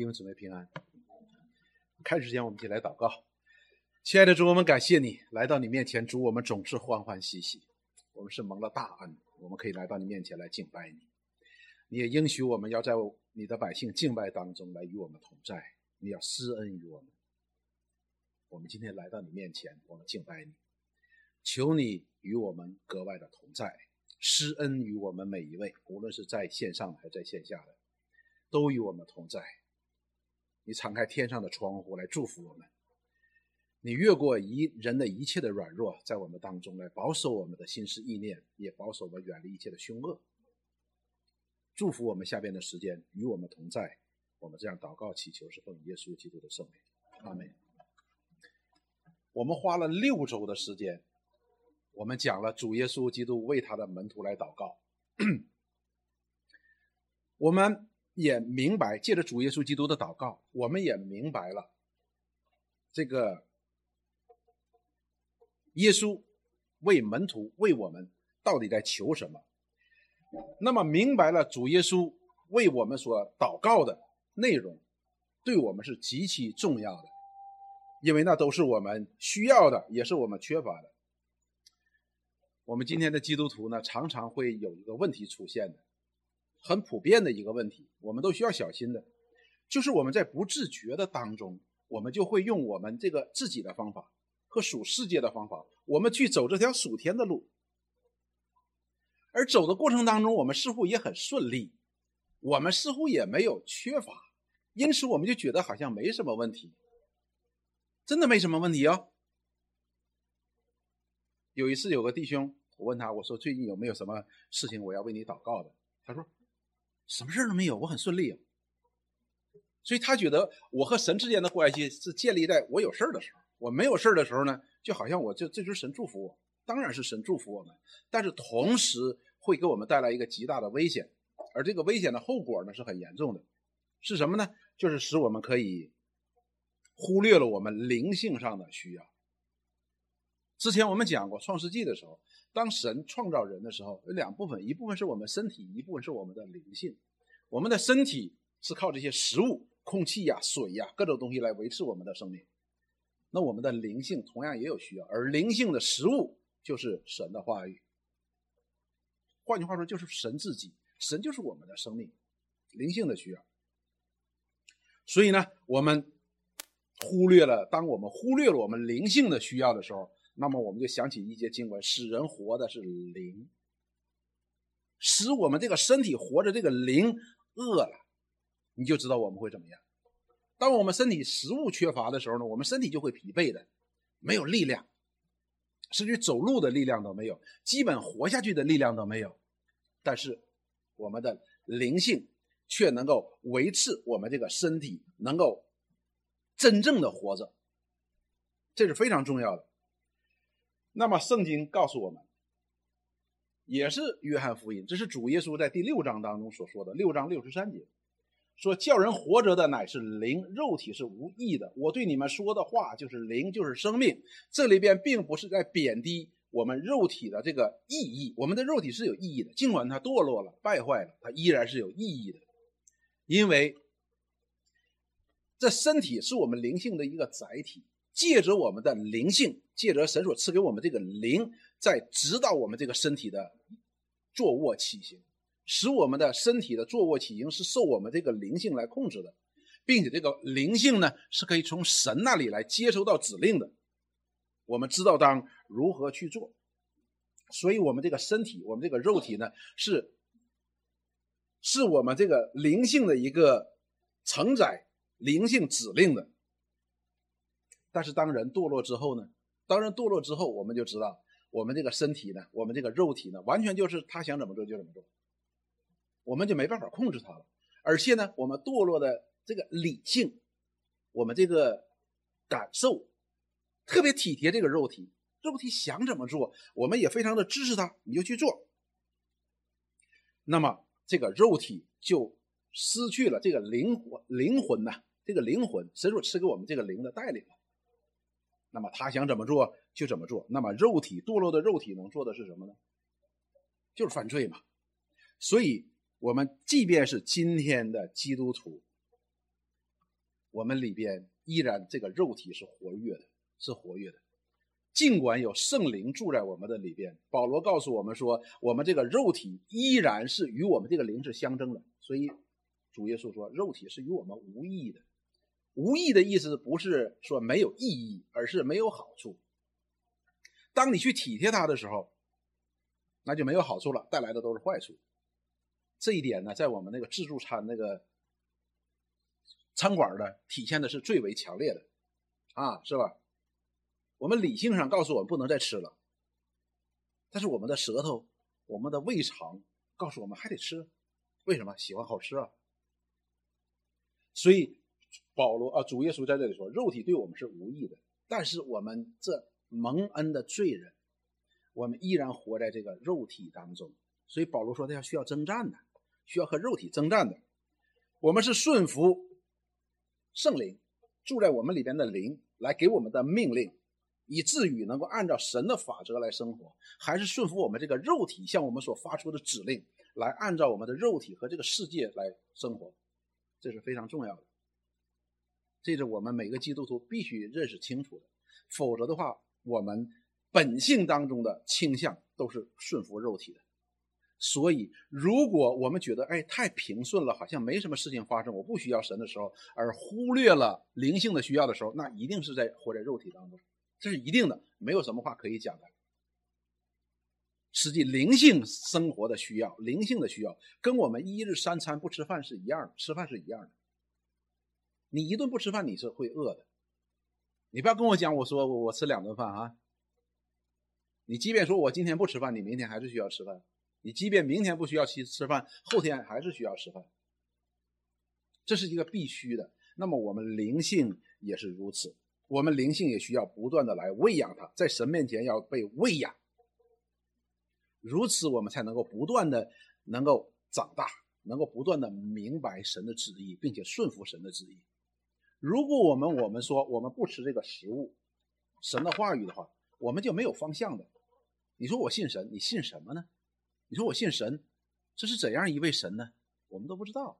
弟兄姊妹平安。开始之前，我们一起来祷告。亲爱的主，我们感谢你来到你面前，主，我们总是欢欢喜喜。我们是蒙了大恩，我们可以来到你面前来敬拜你。你也应许我们要在你的百姓敬拜当中来与我们同在，你要施恩于我们。我们今天来到你面前，我们敬拜你，求你与我们格外的同在，施恩于我们每一位，无论是在线上还是在线下的，都与我们同在。你敞开天上的窗户来祝福我们，你越过一人的一切的软弱，在我们当中来保守我们的心思意念，也保守我们远离一切的凶恶。祝福我们下边的时间与我们同在。我们这样祷告祈求，是奉耶稣基督的圣名，阿门。我们花了六周的时间，我们讲了主耶稣基督为他的门徒来祷告，我们。也明白，借着主耶稣基督的祷告，我们也明白了这个耶稣为门徒为我们到底在求什么。那么明白了主耶稣为我们所祷告的内容，对我们是极其重要的，因为那都是我们需要的，也是我们缺乏的。我们今天的基督徒呢，常常会有一个问题出现的。很普遍的一个问题，我们都需要小心的，就是我们在不自觉的当中，我们就会用我们这个自己的方法和属世界的方法，我们去走这条属天的路，而走的过程当中，我们似乎也很顺利，我们似乎也没有缺乏，因此我们就觉得好像没什么问题，真的没什么问题哦。有一次有个弟兄，我问他，我说最近有没有什么事情我要为你祷告的？他说。什么事都没有，我很顺利，所以他觉得我和神之间的关系是建立在我有事儿的时候，我没有事儿的时候呢，就好像我就这就是神祝福我，当然是神祝福我们，但是同时会给我们带来一个极大的危险，而这个危险的后果呢是很严重的，是什么呢？就是使我们可以忽略了我们灵性上的需要。之前我们讲过创世纪的时候。当神创造人的时候，有两部分，一部分是我们身体，一部分是我们的灵性。我们的身体是靠这些食物、空气呀、水呀各种东西来维持我们的生命。那我们的灵性同样也有需要，而灵性的食物就是神的话语。换句话说，就是神自己，神就是我们的生命，灵性的需要。所以呢，我们忽略了，当我们忽略了我们灵性的需要的时候。那么我们就想起一节经文：使人活的是灵，使我们这个身体活着，这个灵饿了，你就知道我们会怎么样。当我们身体食物缺乏的时候呢，我们身体就会疲惫的，没有力量，失去走路的力量都没有，基本活下去的力量都没有。但是我们的灵性却能够维持我们这个身体能够真正的活着，这是非常重要的。那么圣经告诉我们，也是约翰福音，这是主耶稣在第六章当中所说的，六章六十三节，说叫人活着的乃是灵，肉体是无益的。我对你们说的话就是灵，就是生命。这里边并不是在贬低我们肉体的这个意义，我们的肉体是有意义的，尽管它堕落了、败坏了，它依然是有意义的，因为这身体是我们灵性的一个载体。借着我们的灵性，借着神所赐给我们这个灵，在指导我们这个身体的坐卧起行，使我们的身体的坐卧起行是受我们这个灵性来控制的，并且这个灵性呢是可以从神那里来接收到指令的。我们知道当如何去做，所以我们这个身体，我们这个肉体呢，是是我们这个灵性的一个承载灵性指令的。但是当人堕落之后呢？当人堕落之后，我们就知道，我们这个身体呢，我们这个肉体呢，完全就是他想怎么做就怎么做，我们就没办法控制他了。而且呢，我们堕落的这个理性，我们这个感受，特别体贴这个肉体，肉体想怎么做，我们也非常的支持他，你就去做。那么这个肉体就失去了这个灵魂，灵魂呐，这个灵魂，神所赐给我们这个灵的带领了。那么他想怎么做就怎么做。那么肉体堕落的肉体能做的是什么呢？就是犯罪嘛。所以，我们即便是今天的基督徒，我们里边依然这个肉体是活跃的，是活跃的。尽管有圣灵住在我们的里边，保罗告诉我们说，我们这个肉体依然是与我们这个灵是相争的。所以主耶稣说，肉体是与我们无益的。无益的意思不是说没有意义，而是没有好处。当你去体贴它的时候，那就没有好处了，带来的都是坏处。这一点呢，在我们那个自助餐那个餐馆呢体现的是最为强烈的，啊，是吧？我们理性上告诉我们不能再吃了，但是我们的舌头、我们的胃肠告诉我们还得吃，为什么？喜欢好吃啊。所以保罗啊，主耶稣在这里说，肉体对我们是无益的，但是我们这蒙恩的罪人，我们依然活在这个肉体当中。所以保罗说，他要需要征战的，需要和肉体征战的。我们是顺服圣灵住在我们里边的灵来给我们的命令。以至于能够按照神的法则来生活，还是顺服我们这个肉体向我们所发出的指令，来按照我们的肉体和这个世界来生活，这是非常重要的。这是我们每个基督徒必须认识清楚的，否则的话，我们本性当中的倾向都是顺服肉体的。所以，如果我们觉得哎太平顺了，好像没什么事情发生，我不需要神的时候，而忽略了灵性的需要的时候，那一定是在活在肉体当中。这是一定的，没有什么话可以讲的。实际灵性生活的需要，灵性的需要，跟我们一日三餐不吃饭是一样的，吃饭是一样的。你一顿不吃饭，你是会饿的。你不要跟我讲，我说我我吃两顿饭啊。你即便说我今天不吃饭，你明天还是需要吃饭。你即便明天不需要去吃饭，后天还是需要吃饭。这是一个必须的。那么我们灵性也是如此。我们灵性也需要不断的来喂养它，在神面前要被喂养，如此我们才能够不断的能够长大，能够不断的明白神的旨意，并且顺服神的旨意。如果我们我们说我们不吃这个食物，神的话语的话，我们就没有方向的。你说我信神，你信什么呢？你说我信神，这是怎样一位神呢？我们都不知道。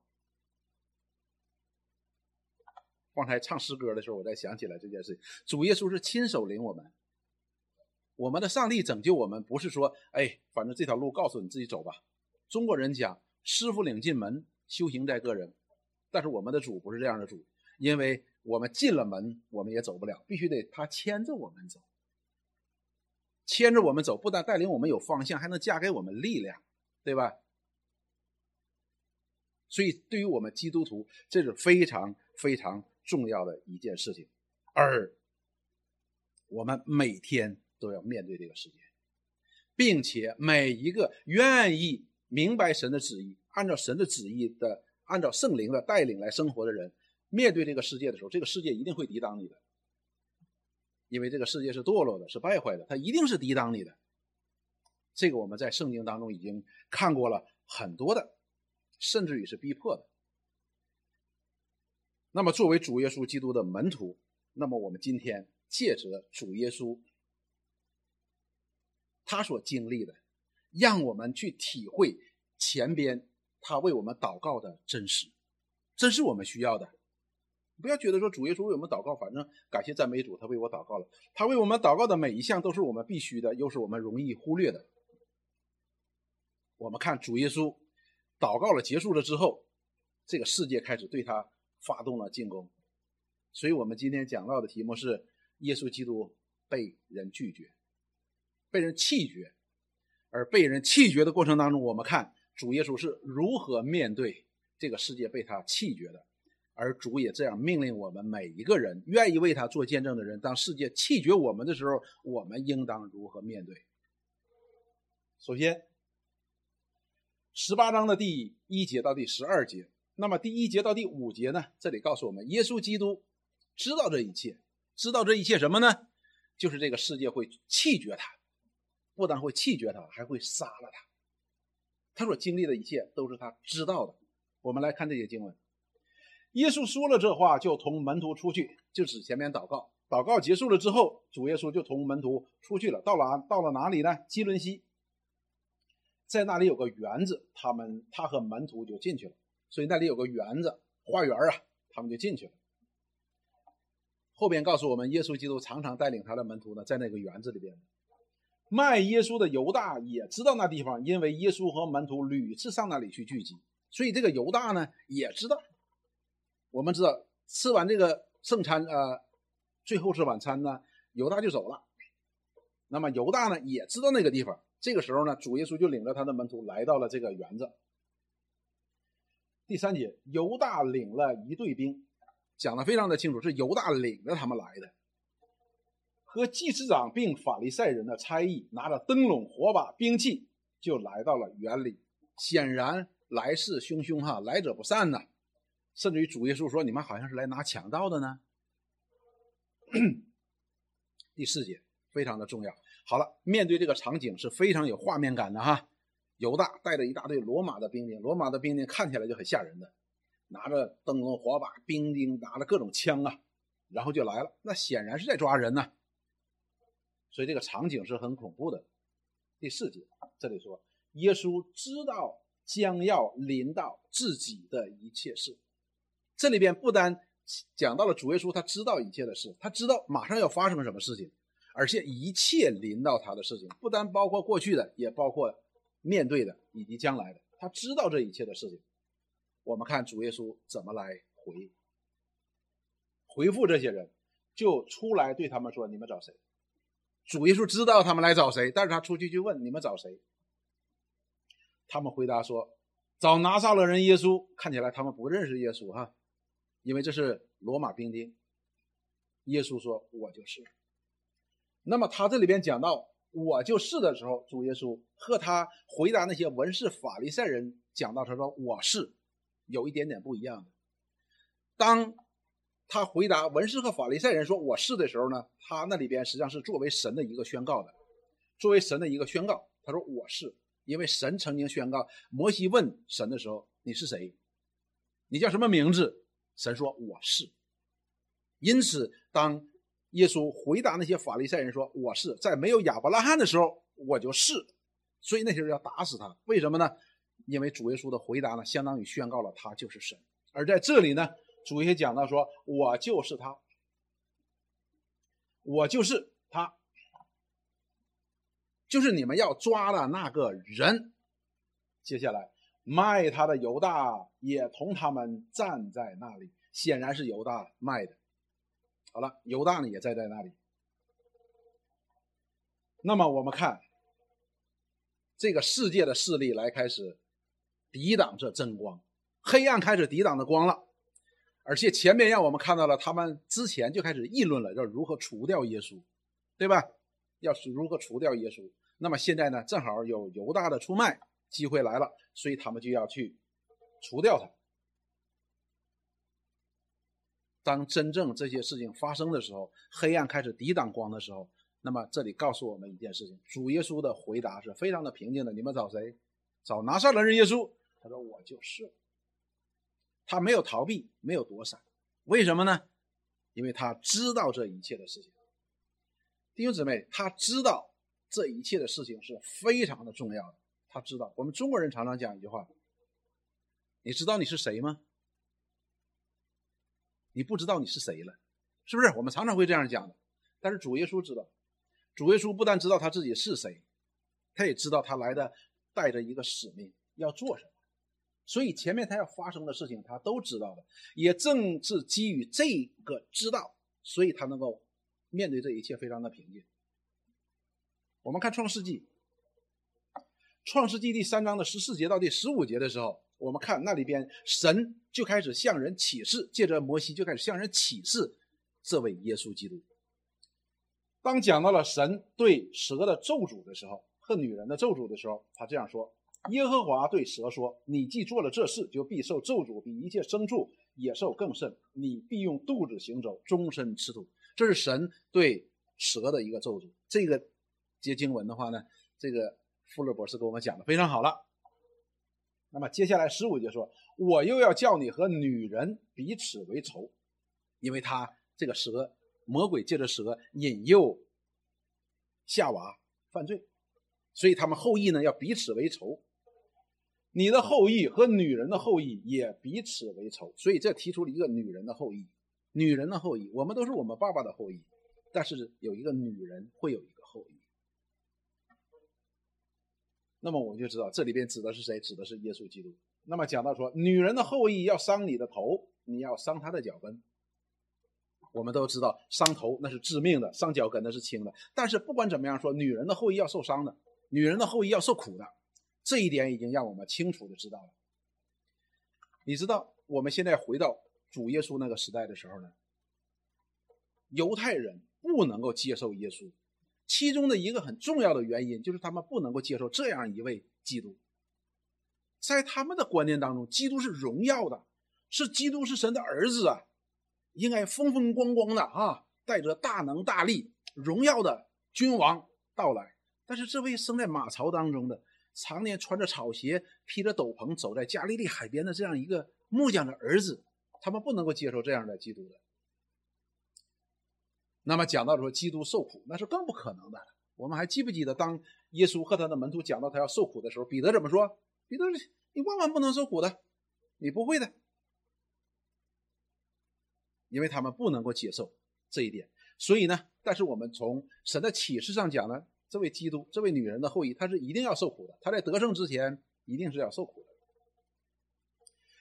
刚才唱诗歌的时候，我才想起来这件事。主耶稣是亲手领我们，我们的上帝拯救我们，不是说，哎，反正这条路告诉你自己走吧。中国人讲“师傅领进门，修行在个人”，但是我们的主不是这样的主，因为我们进了门，我们也走不了，必须得他牵着我们走，牵着我们走，不但带领我们有方向，还能加给我们力量，对吧？所以，对于我们基督徒，这是非常非常。重要的一件事情，而我们每天都要面对这个世界，并且每一个愿意明白神的旨意，按照神的旨意的，按照圣灵的带领来生活的人，面对这个世界的时候，这个世界一定会抵挡你的，因为这个世界是堕落的，是败坏的，它一定是抵挡你的。这个我们在圣经当中已经看过了很多的，甚至于是逼迫的。那么，作为主耶稣基督的门徒，那么我们今天借着主耶稣他所经历的，让我们去体会前边他为我们祷告的真实，这是我们需要的。不要觉得说主耶稣为我们祷告，反正感谢赞美主，他为我祷告了。他为我们祷告的每一项都是我们必须的，又是我们容易忽略的。我们看主耶稣祷告了结束了之后，这个世界开始对他。发动了进攻，所以我们今天讲到的题目是耶稣基督被人拒绝，被人弃绝，而被人弃绝的过程当中，我们看主耶稣是如何面对这个世界被他弃绝的，而主也这样命令我们每一个人愿意为他做见证的人，当世界弃绝我们的时候，我们应当如何面对？首先，十八章的第一节到第十二节。那么第一节到第五节呢？这里告诉我们，耶稣基督知道这一切，知道这一切什么呢？就是这个世界会弃绝他，不但会弃绝他，还会杀了他。他所经历的一切都是他知道的。我们来看这些经文。耶稣说了这话，就同门徒出去，就指前面祷告。祷告结束了之后，主耶稣就同门徒出去了。到了到了哪里呢？基伦西，在那里有个园子，他们他和门徒就进去了。所以那里有个园子，花园啊，他们就进去了。后边告诉我们，耶稣基督常常带领他的门徒呢，在那个园子里边。卖耶稣的犹大也知道那地方，因为耶稣和门徒屡次上那里去聚集，所以这个犹大呢也知道。我们知道，吃完这个圣餐，呃，最后是晚餐呢，犹大就走了。那么犹大呢也知道那个地方。这个时候呢，主耶稣就领着他的门徒来到了这个园子。第三节，犹大领了一队兵，讲的非常的清楚，是犹大领着他们来的。和祭司长并法利赛人的差役拿着灯笼、火把、兵器，就来到了园里。显然来势汹汹，哈，来者不善呐。甚至于主耶稣说：“你们好像是来拿强盗的呢。”第四节非常的重要。好了，面对这个场景是非常有画面感的哈。犹大带着一大队罗马的兵丁，罗马的兵丁看起来就很吓人的，拿着灯笼、火把，兵丁拿着各种枪啊，然后就来了。那显然是在抓人呢。所以这个场景是很恐怖的。第四节这里说，耶稣知道将要临到自己的一切事。这里边不单讲到了主耶稣他知道一切的事，他知道马上要发生什么事情，而且一切临到他的事情，不单包括过去的，也包括面对的以及将来的。他知道这一切的事情。我们看主耶稣怎么来回回复这些人，就出来对他们说：“你们找谁？”主耶稣知道他们来找谁，但是他出去就问你们找谁。他们回答说：“找拿撒勒人耶稣。”看起来他们不认识耶稣哈，因为这是罗马兵丁。耶稣说：“我就是。”那么他这里边讲到“我就是”的时候，主耶稣和他回答那些文士法利赛人讲到他说“我是”，有一点点不一样的。当他回答文士和法利赛人说：“我是”的时候呢，他那里边实际上是作为神的一个宣告的，作为神的一个宣告。他说：“我是”，因为神曾经宣告，摩西问神的时候：“你是谁？你叫什么名字？”神说：“我是。”因此，当耶稣回答那些法利赛人说：“我是在没有亚伯拉罕的时候，我就是。”所以那些人要打死他。为什么呢？因为主耶稣的回答呢，相当于宣告了他就是神。而在这里呢。主耶稣讲到说：“我就是他，我就是他，就是你们要抓的那个人。”接下来，卖他的犹大也同他们站在那里，显然是犹大卖的。好了，犹大呢也站在那里。那么我们看这个世界的势力来开始抵挡这真光，黑暗开始抵挡着光了。而且前面让我们看到了，他们之前就开始议论了，要如何除掉耶稣，对吧？要是如何除掉耶稣？那么现在呢，正好有犹大的出卖机会来了，所以他们就要去除掉他。当真正这些事情发生的时候，黑暗开始抵挡光的时候，那么这里告诉我们一件事情：主耶稣的回答是非常的平静的。你们找谁？找拿撒勒人耶稣。他说：“我就是。”他没有逃避，没有躲闪，为什么呢？因为他知道这一切的事情。弟兄姊妹，他知道这一切的事情是非常的重要的。他知道，我们中国人常常讲一句话：“你知道你是谁吗？”你不知道你是谁了，是不是？我们常常会这样讲的。但是主耶稣知道，主耶稣不但知道他自己是谁，他也知道他来的带着一个使命要做什么。所以前面他要发生的事情，他都知道的。也正是基于这个知道，所以他能够面对这一切非常的平静。我们看创世纪，创世纪第三章的十四节到第十五节的时候，我们看那里边神就开始向人启示，借着摩西就开始向人启示这位耶稣基督。当讲到了神对蛇的咒诅的时候，和女人的咒诅的时候，他这样说。耶和华对蛇说：“你既做了这事，就必受咒诅，比一切牲畜、野兽更甚。你必用肚子行走，终身吃土。”这是神对蛇的一个咒诅。这个节经文的话呢，这个富勒博士给我们讲的非常好了。那么接下来十五节说：“我又要叫你和女人彼此为仇，因为他这个蛇魔鬼借着蛇引诱夏娃犯罪，所以他们后裔呢要彼此为仇。”你的后裔和女人的后裔也彼此为仇，所以这提出了一个女人的后裔。女人的后裔，我们都是我们爸爸的后裔，但是有一个女人会有一个后裔。那么我们就知道这里边指的是谁？指的是耶稣基督。那么讲到说，女人的后裔要伤你的头，你要伤她的脚跟。我们都知道，伤头那是致命的，伤脚跟那是轻的。但是不管怎么样说，女人的后裔要受伤的，女人的后裔要受苦的，这一点已经让我们清楚的知道了。你知道，我们现在回到主耶稣那个时代的时候呢，犹太人不能够接受耶稣，其中的一个很重要的原因就是他们不能够接受这样一位基督。在他们的观念当中，基督是荣耀的，是基督是神的儿子啊。应该风风光光的啊，带着大能大力、荣耀的君王到来。但是这位生在马槽当中的、常年穿着草鞋、披着斗篷走在加利利海边的这样一个木匠的儿子，他们不能够接受这样的基督的。那么讲到说基督受苦，那是更不可能的。我们还记不记得，当耶稣和他的门徒讲到他要受苦的时候，彼得怎么说？彼得，你万万不能受苦的，你不会的。因为他们不能够接受这一点，所以呢，但是我们从神的启示上讲呢，这位基督，这位女人的后裔，他是一定要受苦的。他在得胜之前，一定是要受苦的。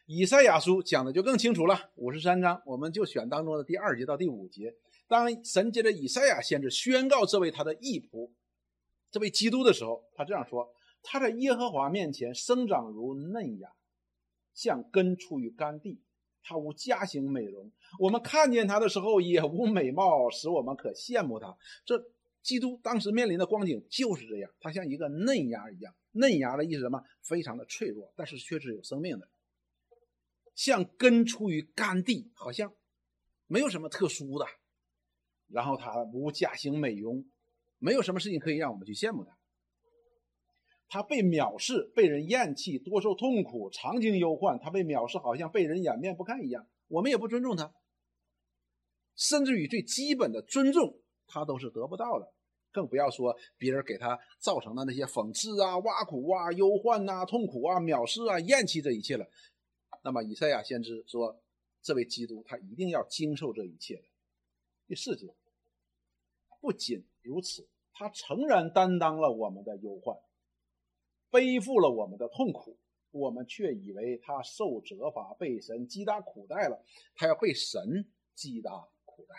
以赛亚书讲的就更清楚了，五十三章，我们就选当中的第二节到第五节。当神借着以赛亚先知宣告这位他的义仆，这位基督的时候，他这样说：他在耶和华面前生长如嫩芽，像根出于干地。他无家型美容，我们看见他的时候也无美貌，使我们可羡慕他。这基督当时面临的光景就是这样，他像一个嫩芽一样。嫩芽的意思什么？非常的脆弱，但是却是有生命的，像根出于干地，好像没有什么特殊的。然后他无家行美容，没有什么事情可以让我们去羡慕他。他被藐视，被人厌弃，多受痛苦，常经忧患。他被藐视，好像被人掩面不看一样。我们也不尊重他，甚至于最基本的尊重，他都是得不到的。更不要说别人给他造成的那些讽刺啊、挖苦啊、忧患呐、痛苦啊、藐视啊、厌弃这一切了。那么以赛亚先知说，这位基督他一定要经受这一切的。第四节，不仅如此，他诚然担当了我们的忧患。背负了我们的痛苦，我们却以为他受责罚，被神击打苦待了。他要被神击打苦待，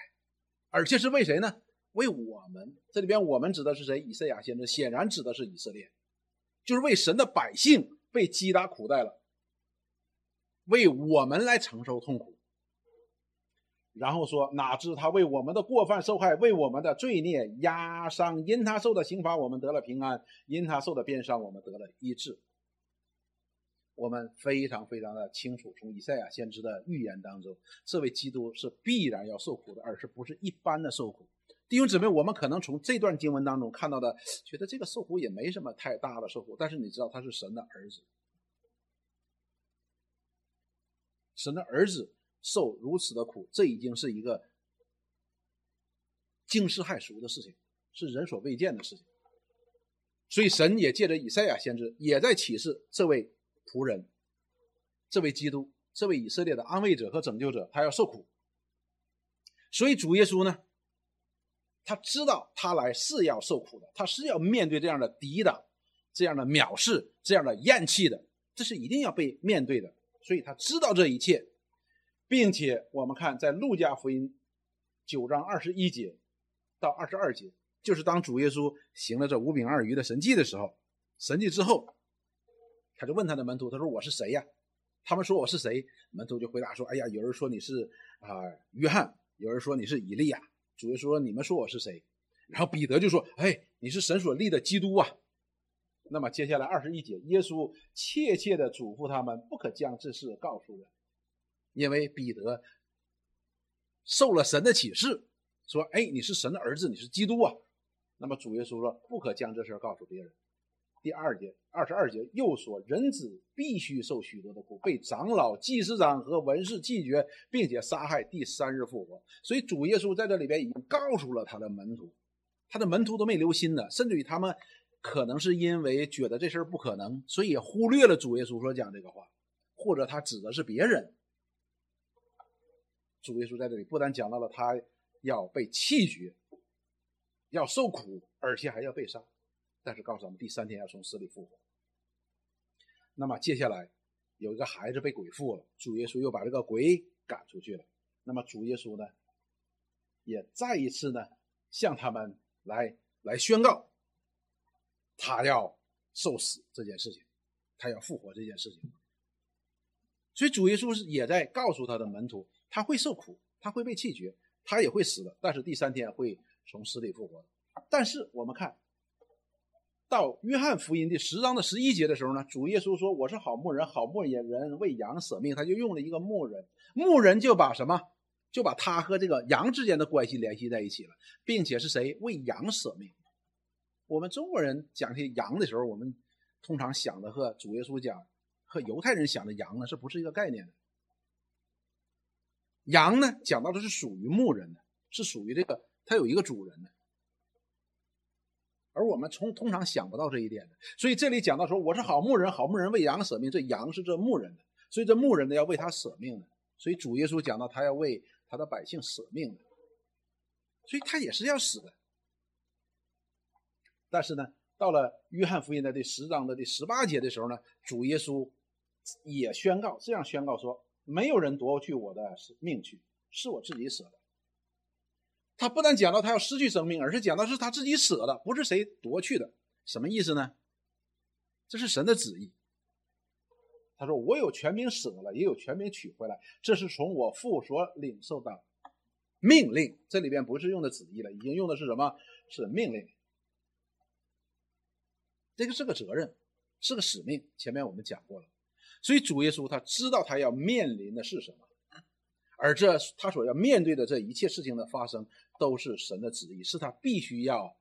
而且是为谁呢？为我们。这里边我们指的是谁？以赛亚先知显然指的是以色列，就是为神的百姓被击打苦待了，为我们来承受痛苦。然后说，哪知他为我们的过犯受害，为我们的罪孽压伤，因他受的刑罚，我们得了平安；因他受的鞭伤，我们得了医治。我们非常非常的清楚，从以赛亚先知的预言当中，这位基督是必然要受苦的，而是不是一般的受苦。弟兄姊妹，我们可能从这段经文当中看到的，觉得这个受苦也没什么太大的受苦，但是你知道他是神的儿子，神的儿子。受如此的苦，这已经是一个惊世骇俗的事情，是人所未见的事情。所以神也借着以赛亚先知，也在启示这位仆人，这位基督，这位以色列的安慰者和拯救者，他要受苦。所以主耶稣呢，他知道他来是要受苦的，他是要面对这样的抵挡、这样的藐视、这样的厌弃的，这是一定要被面对的。所以他知道这一切。并且我们看，在路加福音九章二十一节到二十二节，就是当主耶稣行了这五饼二鱼的神迹的时候，神迹之后，他就问他的门徒：“他说我是谁呀？”他们说：“我是谁？”门徒就回答说：“哎呀，有人说你是啊约翰，有人说你是以利亚。”主耶稣说：“你们说我是谁？”然后彼得就说：“哎，你是神所立的基督啊！”那么接下来二十一节，耶稣切切的嘱咐他们，不可将这事告诉人。因为彼得受了神的启示，说：“哎，你是神的儿子，你是基督啊。”那么主耶稣说：“不可将这事告诉别人。”第二节二十二节又说：“人子必须受许多的苦，被长老、祭司长和文士拒绝，并且杀害，第三日复活。”所以主耶稣在这里边已经告诉了他的门徒，他的门徒都没留心呢，甚至于他们可能是因为觉得这事儿不可能，所以忽略了主耶稣说讲这个话，或者他指的是别人。主耶稣在这里不但讲到了他要被弃绝，要受苦，而且还要被杀，但是告诉我们第三天要从死里复活。那么接下来有一个孩子被鬼附了，主耶稣又把这个鬼赶出去了。那么主耶稣呢，也再一次呢向他们来来宣告，他要受死这件事情，他要复活这件事情。所以主耶稣是也在告诉他的门徒，他会受苦，他会被弃绝，他也会死的，但是第三天会从死里复活。但是我们看到约翰福音第十章的十一节的时候呢，主耶稣说：“我是好牧人，好牧人为羊舍命。”他就用了一个牧人，牧人就把什么，就把他和这个羊之间的关系联系在一起了，并且是谁为羊舍命？我们中国人讲起羊的时候，我们通常想的和主耶稣讲。和犹太人想的羊呢，是不是一个概念的？羊呢，讲到的是属于牧人的，是属于这个，它有一个主人的。而我们从通常想不到这一点的，所以这里讲到说，我是好牧人，好牧人为羊舍命，这羊是这牧人的，所以这牧人呢要为他舍命的。所以主耶稣讲到他要为他的百姓舍命的，所以他也是要死的。但是呢，到了约翰福音的第十章的第十八节的时候呢，主耶稣。也宣告这样宣告说：“没有人夺去我的命去，是我自己舍的。”他不但讲到他要失去生命，而是讲到是他自己舍的，不是谁夺去的。什么意思呢？这是神的旨意。他说：“我有权柄舍了，也有权柄取回来，这是从我父所领受的命令。”这里边不是用的旨意了，已经用的是什么？是命令。这个是个责任，是个使命。前面我们讲过了。所以主耶稣他知道他要面临的是什么，而这他所要面对的这一切事情的发生都是神的旨意，是他必须要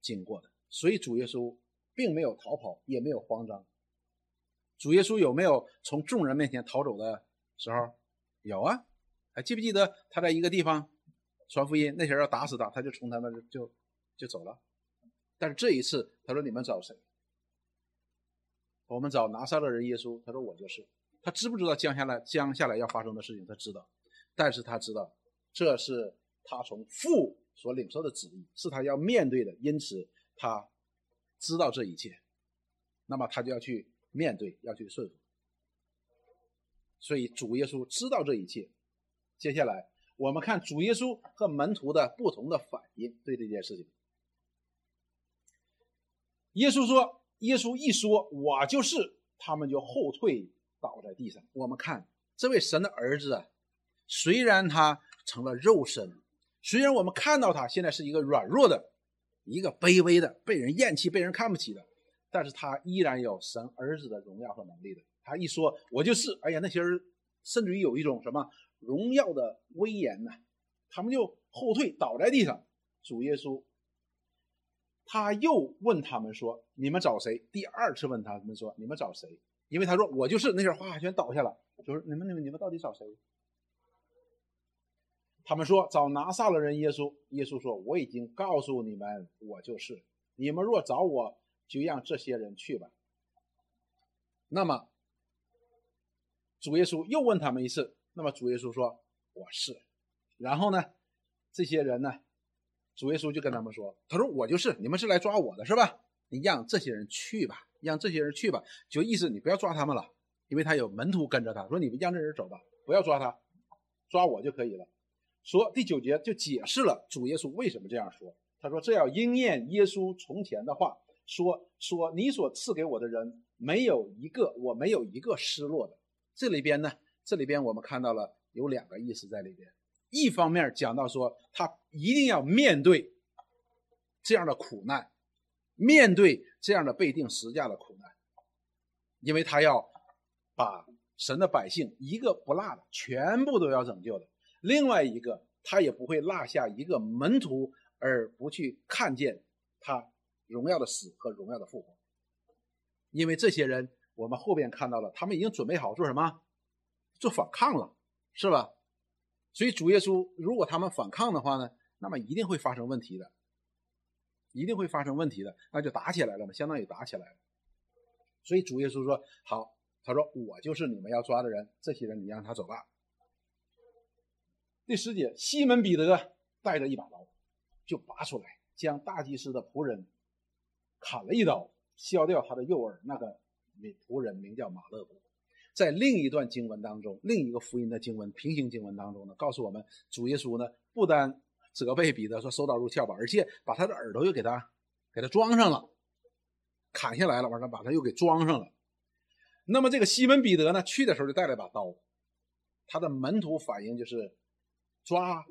经过的。所以主耶稣并没有逃跑，也没有慌张。主耶稣有没有从众人面前逃走的时候？有啊，还记不记得他在一个地方传福音，那些人要打死他，他就从他那就就走了。但是这一次他说：“你们找谁？”我们找拿撒勒人耶稣，他说我就是。他知不知道将下来将下来要发生的事情？他知道，但是他知道这是他从父所领受的旨意，是他要面对的，因此他知道这一切，那么他就要去面对，要去顺服。所以主耶稣知道这一切。接下来我们看主耶稣和门徒的不同的反应对这件事情。耶稣说。耶稣一说“我就是”，他们就后退，倒在地上。我们看这位神的儿子啊，虽然他成了肉身，虽然我们看到他现在是一个软弱的、一个卑微的、被人厌弃、被人看不起的，但是他依然有神儿子的荣耀和能力的。他一说“我就是”，哎呀，那些人甚至于有一种什么荣耀的威严呐？他们就后退，倒在地上。主耶稣。他又问他们说：“你们找谁？”第二次问他们说：“你们找谁？”因为他说：“我就是。”那阵哗全倒下了。就是你们、你们、你们到底找谁？他们说：“找拿撒勒人耶稣。”耶稣说：“我已经告诉你们，我就是。你们若找我，就让这些人去吧。”那么，主耶稣又问他们一次。那么主耶稣说：“我是。”然后呢，这些人呢？主耶稣就跟他们说：“他说我就是，你们是来抓我的，是吧？你让这些人去吧，让这些人去吧，就意思你不要抓他们了，因为他有门徒跟着他。说你们让这人走吧，不要抓他，抓我就可以了。”说第九节就解释了主耶稣为什么这样说。他说：“这要应验耶稣从前的话，说说你所赐给我的人没有一个，我没有一个失落的。”这里边呢，这里边我们看到了有两个意思在里边。一方面讲到说，他一定要面对这样的苦难，面对这样的被定十架的苦难，因为他要把神的百姓一个不落的全部都要拯救的。另外一个，他也不会落下一个门徒而不去看见他荣耀的死和荣耀的复活，因为这些人我们后边看到了，他们已经准备好做什么？做反抗了，是吧？所以主耶稣，如果他们反抗的话呢，那么一定会发生问题的，一定会发生问题的，那就打起来了嘛，相当于打起来了。所以主耶稣说：“好，他说我就是你们要抓的人，这些人你让他走吧。”第十节，西门彼得带着一把刀，就拔出来，将大祭司的仆人砍了一刀，削掉他的右耳。那个仆人名叫马勒古。在另一段经文当中，另一个福音的经文平行经文当中呢，告诉我们主耶稣呢不单责备彼得说收刀入鞘吧，而且把他的耳朵又给他给他装上了，砍下来了，完了把他又给装上了。那么这个西门彼得呢，去的时候就带了把刀，他的门徒反应就是抓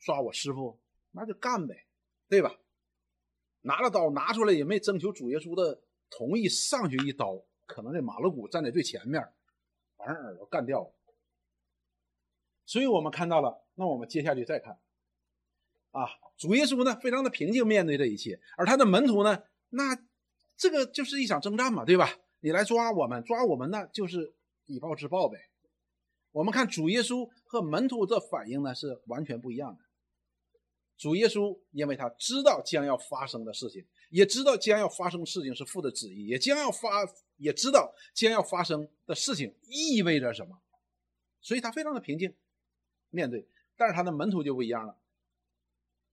抓我师傅，那就干呗，对吧？拿了刀拿出来也没征求主耶稣的同意，上去一刀，可能这马勒古站在最前面。把人耳朵干掉了，所以我们看到了。那我们接下去再看，啊，主耶稣呢，非常的平静面对这一切，而他的门徒呢，那这个就是一场征战嘛，对吧？你来抓我们，抓我们，那就是以暴制暴呗。我们看主耶稣和门徒的反应呢，是完全不一样的。主耶稣因为他知道将要发生的事情，也知道将要发生的事情是父的旨意，也将要发。也知道将要发生的事情意味着什么，所以他非常的平静面对。但是他的门徒就不一样了。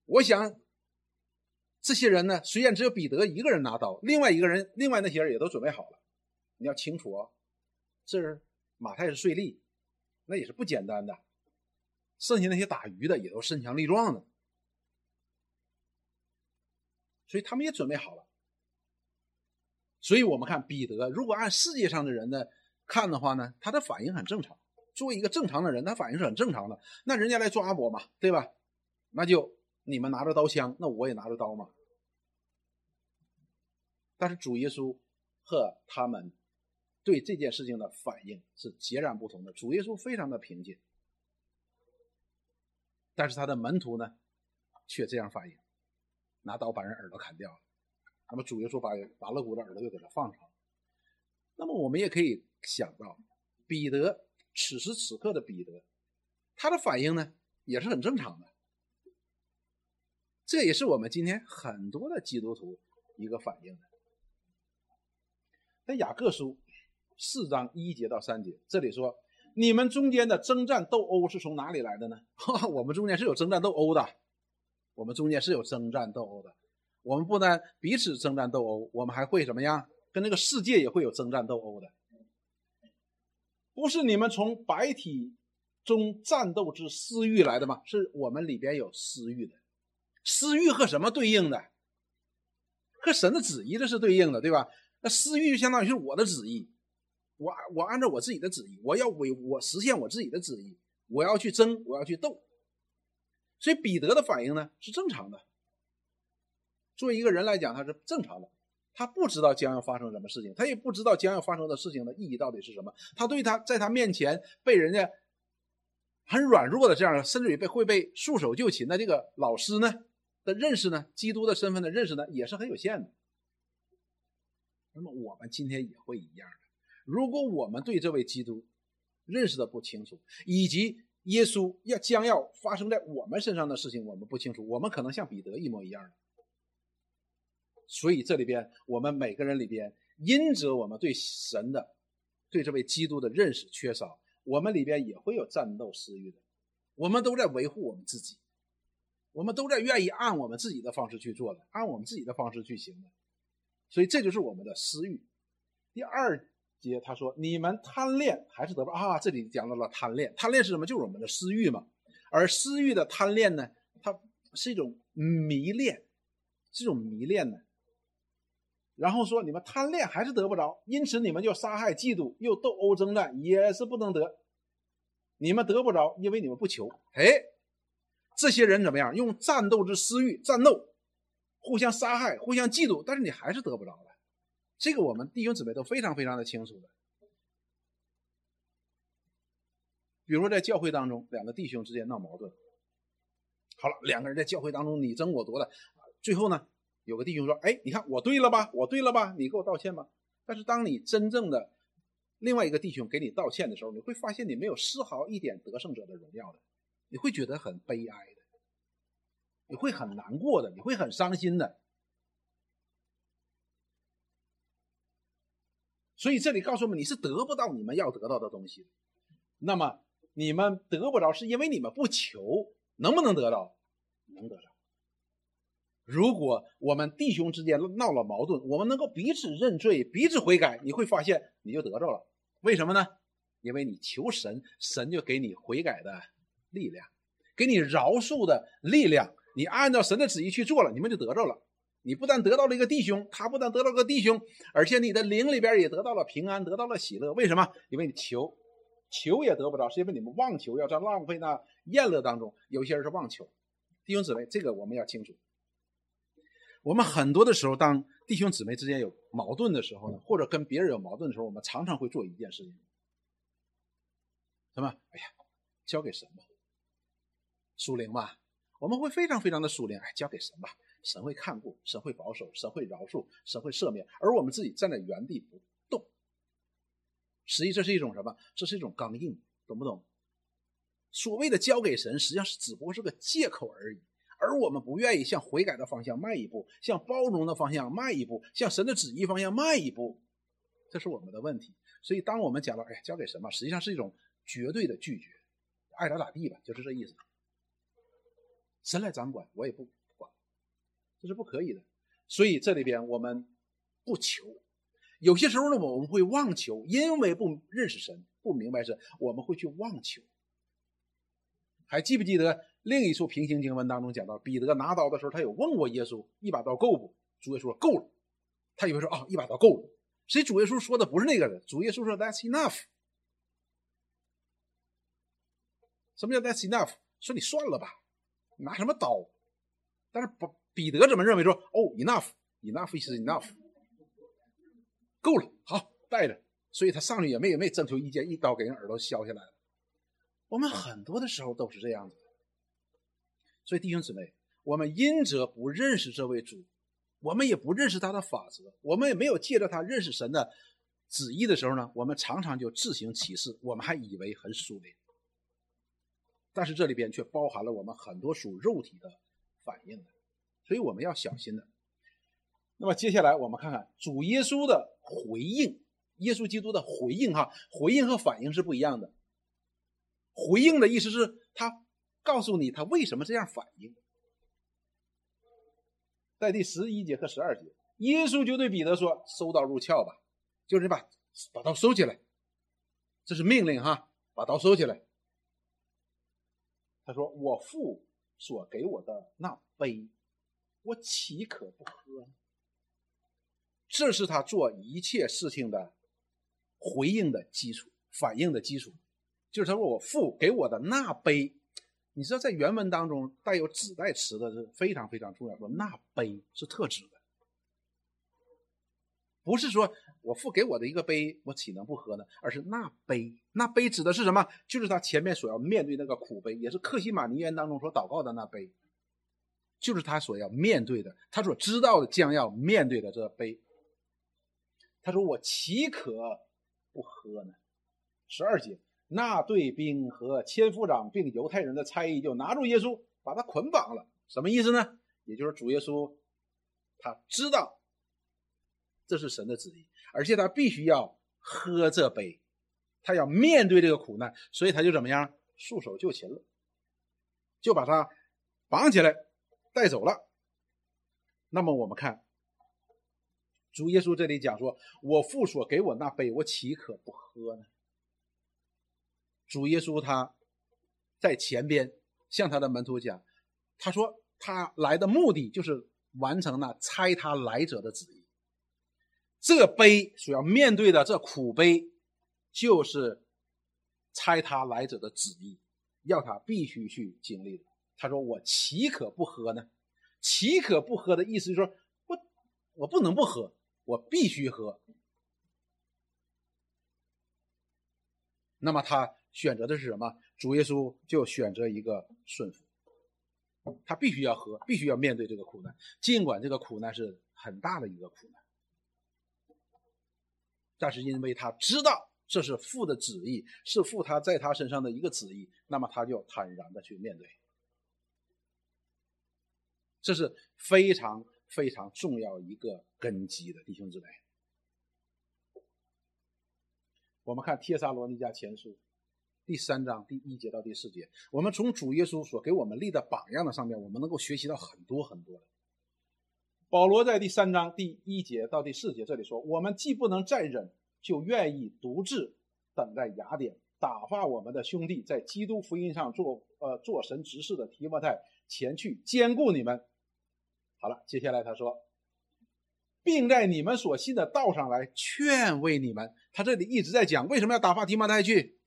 我想，这些人呢，虽然只有彼得一个人拿刀，另外一个人，另外那些人也都准备好了。你要清楚哦，这是马太是税吏，那也是不简单的。剩下那些打鱼的也都身强力壮的，所以他们也准备好了。所以我们看彼得，如果按世界上的人呢看的话呢，他的反应很正常。作为一个正常的人，他反应是很正常的。那人家来抓我嘛，对吧？那就你们拿着刀枪，那我也拿着刀嘛。但是主耶稣和他们对这件事情的反应是截然不同的。主耶稣非常的平静，但是他的门徒呢却这样反应，拿刀把人耳朵砍掉了。那么主耶稣把拔了骨的耳朵又给他放上了。那么我们也可以想到，彼得此时此刻的彼得，他的反应呢也是很正常的。这也是我们今天很多的基督徒一个反应的。在雅各书四章一节到三节，这里说：“你们中间的征战斗殴是从哪里来的呢？”哈 哈我们中间是有征战斗殴的，我们中间是有征战斗殴的。我们不但彼此征战斗殴，我们还会怎么样？跟这个世界也会有征战斗殴的。不是你们从白体中战斗之私欲来的吗？是我们里边有私欲的。私欲和什么对应的？和神的旨意这是对应的，对吧？那私欲就相当于是我的旨意，我我按照我自己的旨意，我要为我实现我自己的旨意，我要去争，我要去斗。所以彼得的反应呢是正常的。作为一个人来讲，他是正常的，他不知道将要发生什么事情，他也不知道将要发生的事情的意义到底是什么。他对他在他面前被人家很软弱的这样，甚至于被会被束手就擒的这个老师呢的认识呢，基督的身份的认识呢，也是很有限的。那么我们今天也会一样的。如果我们对这位基督认识的不清楚，以及耶稣要将要发生在我们身上的事情我们不清楚，我们可能像彼得一模一样的。所以这里边，我们每个人里边，因着我们对神的、对这位基督的认识缺少，我们里边也会有战斗私欲的。我们都在维护我们自己，我们都在愿意按我们自己的方式去做的，按我们自己的方式去行的。所以这就是我们的私欲。第二接他说：“你们贪恋还是得不到啊？”这里讲到了贪恋，贪恋是什么？就是我们的私欲嘛。而私欲的贪恋呢，它是一种迷恋，这种迷恋呢。然后说你们贪恋还是得不着，因此你们就杀害、嫉妒，又斗殴、征战，也是不能得。你们得不着，因为你们不求。哎，这些人怎么样？用战斗之私欲战斗，互相杀害、互相嫉妒，但是你还是得不着了。这个我们弟兄姊妹都非常非常的清楚的。比如说在教会当中，两个弟兄之间闹矛盾，好了，两个人在教会当中你争我夺的，最后呢？有个弟兄说：“哎，你看我对了吧？我对了吧？你给我道歉吧。”但是当你真正的另外一个弟兄给你道歉的时候，你会发现你没有丝毫一点得胜者的荣耀的，你会觉得很悲哀的，你会很难过的，你会很伤心的。所以这里告诉我们，你是得不到你们要得到的东西。那么。你们得不着，是因为你们不求，能不能得到？能得着。如果我们弟兄之间闹了矛盾，我们能够彼此认罪、彼此悔改，你会发现你就得着了。为什么呢？因为你求神，神就给你悔改的力量，给你饶恕的力量。你按照神的旨意去做了，你们就得着了。你不但得到了一个弟兄，他不但得到个弟兄，而且你的灵里边也得到了平安，得到了喜乐。为什么？因为你求，求也得不着，是因为你们妄求，要在浪费那宴乐当中。有些人是妄求，弟兄姊妹，这个我们要清楚。我们很多的时候，当弟兄姊妹之间有矛盾的时候呢，或者跟别人有矛盾的时候，我们常常会做一件事情，什么？哎呀，交给神吧，属灵吧，我们会非常非常的属灵，哎，交给神吧。神会看顾，神会保守，神会饶恕，神会赦免，而我们自己站在原地不动。实际这是一种什么？这是一种刚硬，懂不懂？所谓的交给神，实际上是只不过是个借口而已。而我们不愿意向悔改的方向迈一步，向包容的方向迈一步，向神的旨意方向迈一步，这是我们的问题。所以，当我们讲到“哎，交给神吧”，实际上是一种绝对的拒绝，爱咋咋地吧，就是这意思。神来掌管，我也不。这是不可以的，所以这里边我们不求。有些时候呢，我们会妄求，因为不认识神，不明白神，我们会去妄求。还记不记得另一处平行经文当中讲到，彼得拿刀的时候，他有问过耶稣：“一把刀够不？”主耶稣说：“够了。”他以为说：“啊，一把刀够了。”所以主耶稣说的不是那个人，主耶稣说：“That's enough。”什么叫 That's enough？说你算了吧，拿什么刀？但是不。彼得怎么认为说？哦，enough，enough is enough，够了，好带着。所以他上去也没也没征求意见，一刀给人耳朵削下来了。我们很多的时候都是这样子。所以弟兄姊妹，我们因着不认识这位主，我们也不认识他的法则，我们也没有借着他认识神的旨意的时候呢，我们常常就自行其事，我们还以为很属灵。但是这里边却包含了我们很多属肉体的反应的。所以我们要小心的。那么接下来我们看看主耶稣的回应，耶稣基督的回应哈，回应和反应是不一样的。回应的意思是他告诉你他为什么这样反应。在第十一节和十二节，耶稣就对彼得说：“收刀入鞘吧，就是把把刀收起来，这是命令哈，把刀收起来。”他说：“我父所给我的那杯。”我岂可不喝？这是他做一切事情的回应的基础、反应的基础。就是他说：“我父给我的那杯，你知道，在原文当中带有指代词的是非常非常重要。说那杯是特指的，不是说我父给我的一个杯，我岂能不喝呢？而是那杯，那杯指的是什么？就是他前面所要面对那个苦杯，也是克西马尼园当中所祷告的那杯。”就是他所要面对的，他所知道的将要面对的这杯。他说：“我岂可不喝呢？”十二节，那队兵和千夫长并犹太人的猜疑就拿住耶稣，把他捆绑了。什么意思呢？也就是主耶稣他知道这是神的旨意，而且他必须要喝这杯，他要面对这个苦难，所以他就怎么样，束手就擒了，就把他绑起来。带走了。那么我们看，主耶稣这里讲说：“我父所给我那杯，我岂可不喝呢？”主耶稣他在前边向他的门徒讲，他说他来的目的就是完成那差他来者的旨意。这杯所要面对的这苦杯，就是差他来者的旨意，要他必须去经历的。他说：“我岂可不喝呢？岂可不喝的意思就是说，我我不能不喝，我必须喝。那么他选择的是什么？主耶稣就选择一个顺服，他必须要喝，必须要面对这个苦难，尽管这个苦难是很大的一个苦难，但是因为他知道这是父的旨意，是父他在他身上的一个旨意，那么他就坦然的去面对。这是非常非常重要一个根基的弟兄姊妹。我们看《帖撒罗尼迦前书》第三章第一节到第四节，我们从主耶稣所给我们立的榜样的上面，我们能够学习到很多很多的。保罗在第三章第一节到第四节这里说：“我们既不能再忍，就愿意独自等在雅典，打发我们的兄弟在基督福音上做呃做神执事的提摩太前去兼顾你们。”好了，接下来他说。并在你们所信的道上来劝慰你们。他这里一直在讲，为什么要打发提摩太去？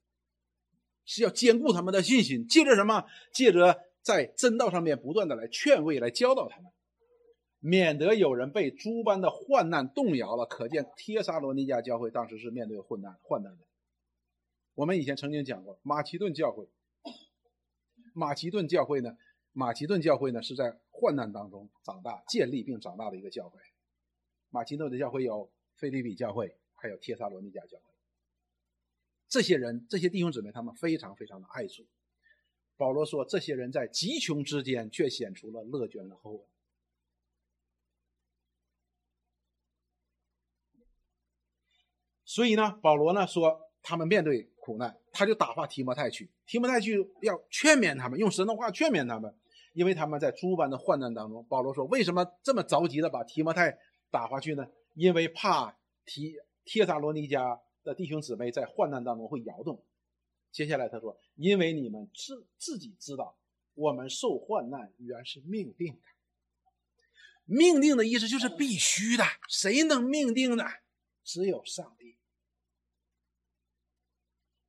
是要兼顾他们的信心，借着什么？借着在真道上面不断的来劝慰、来教导他们，免得有人被诸般的患难动摇了。可见帖撒罗尼迦教会当时是面对患难、患难的。我们以前曾经讲过，马其顿教会，马其顿教会呢，马其顿教会呢是在患难当中长大、建立并长大的一个教会。马其顿的教会有菲利比教会，还有帖撒罗尼迦教会。这些人，这些弟兄姊妹，他们非常非常的爱主。保罗说，这些人在极穷之间，却显出了乐捐的厚恩。所以呢，保罗呢说，他们面对苦难，他就打发提摩太去。提摩太去要劝勉他们，用神的话劝勉他们，因为他们在诸般的患难当中。保罗说，为什么这么着急的把提摩太？打发去呢？因为怕提帖撒罗尼迦的弟兄姊妹在患难当中会摇动。接下来他说：“因为你们自自己知道，我们受患难原是命定的。命定的意思就是必须的。谁能命定呢？只有上帝。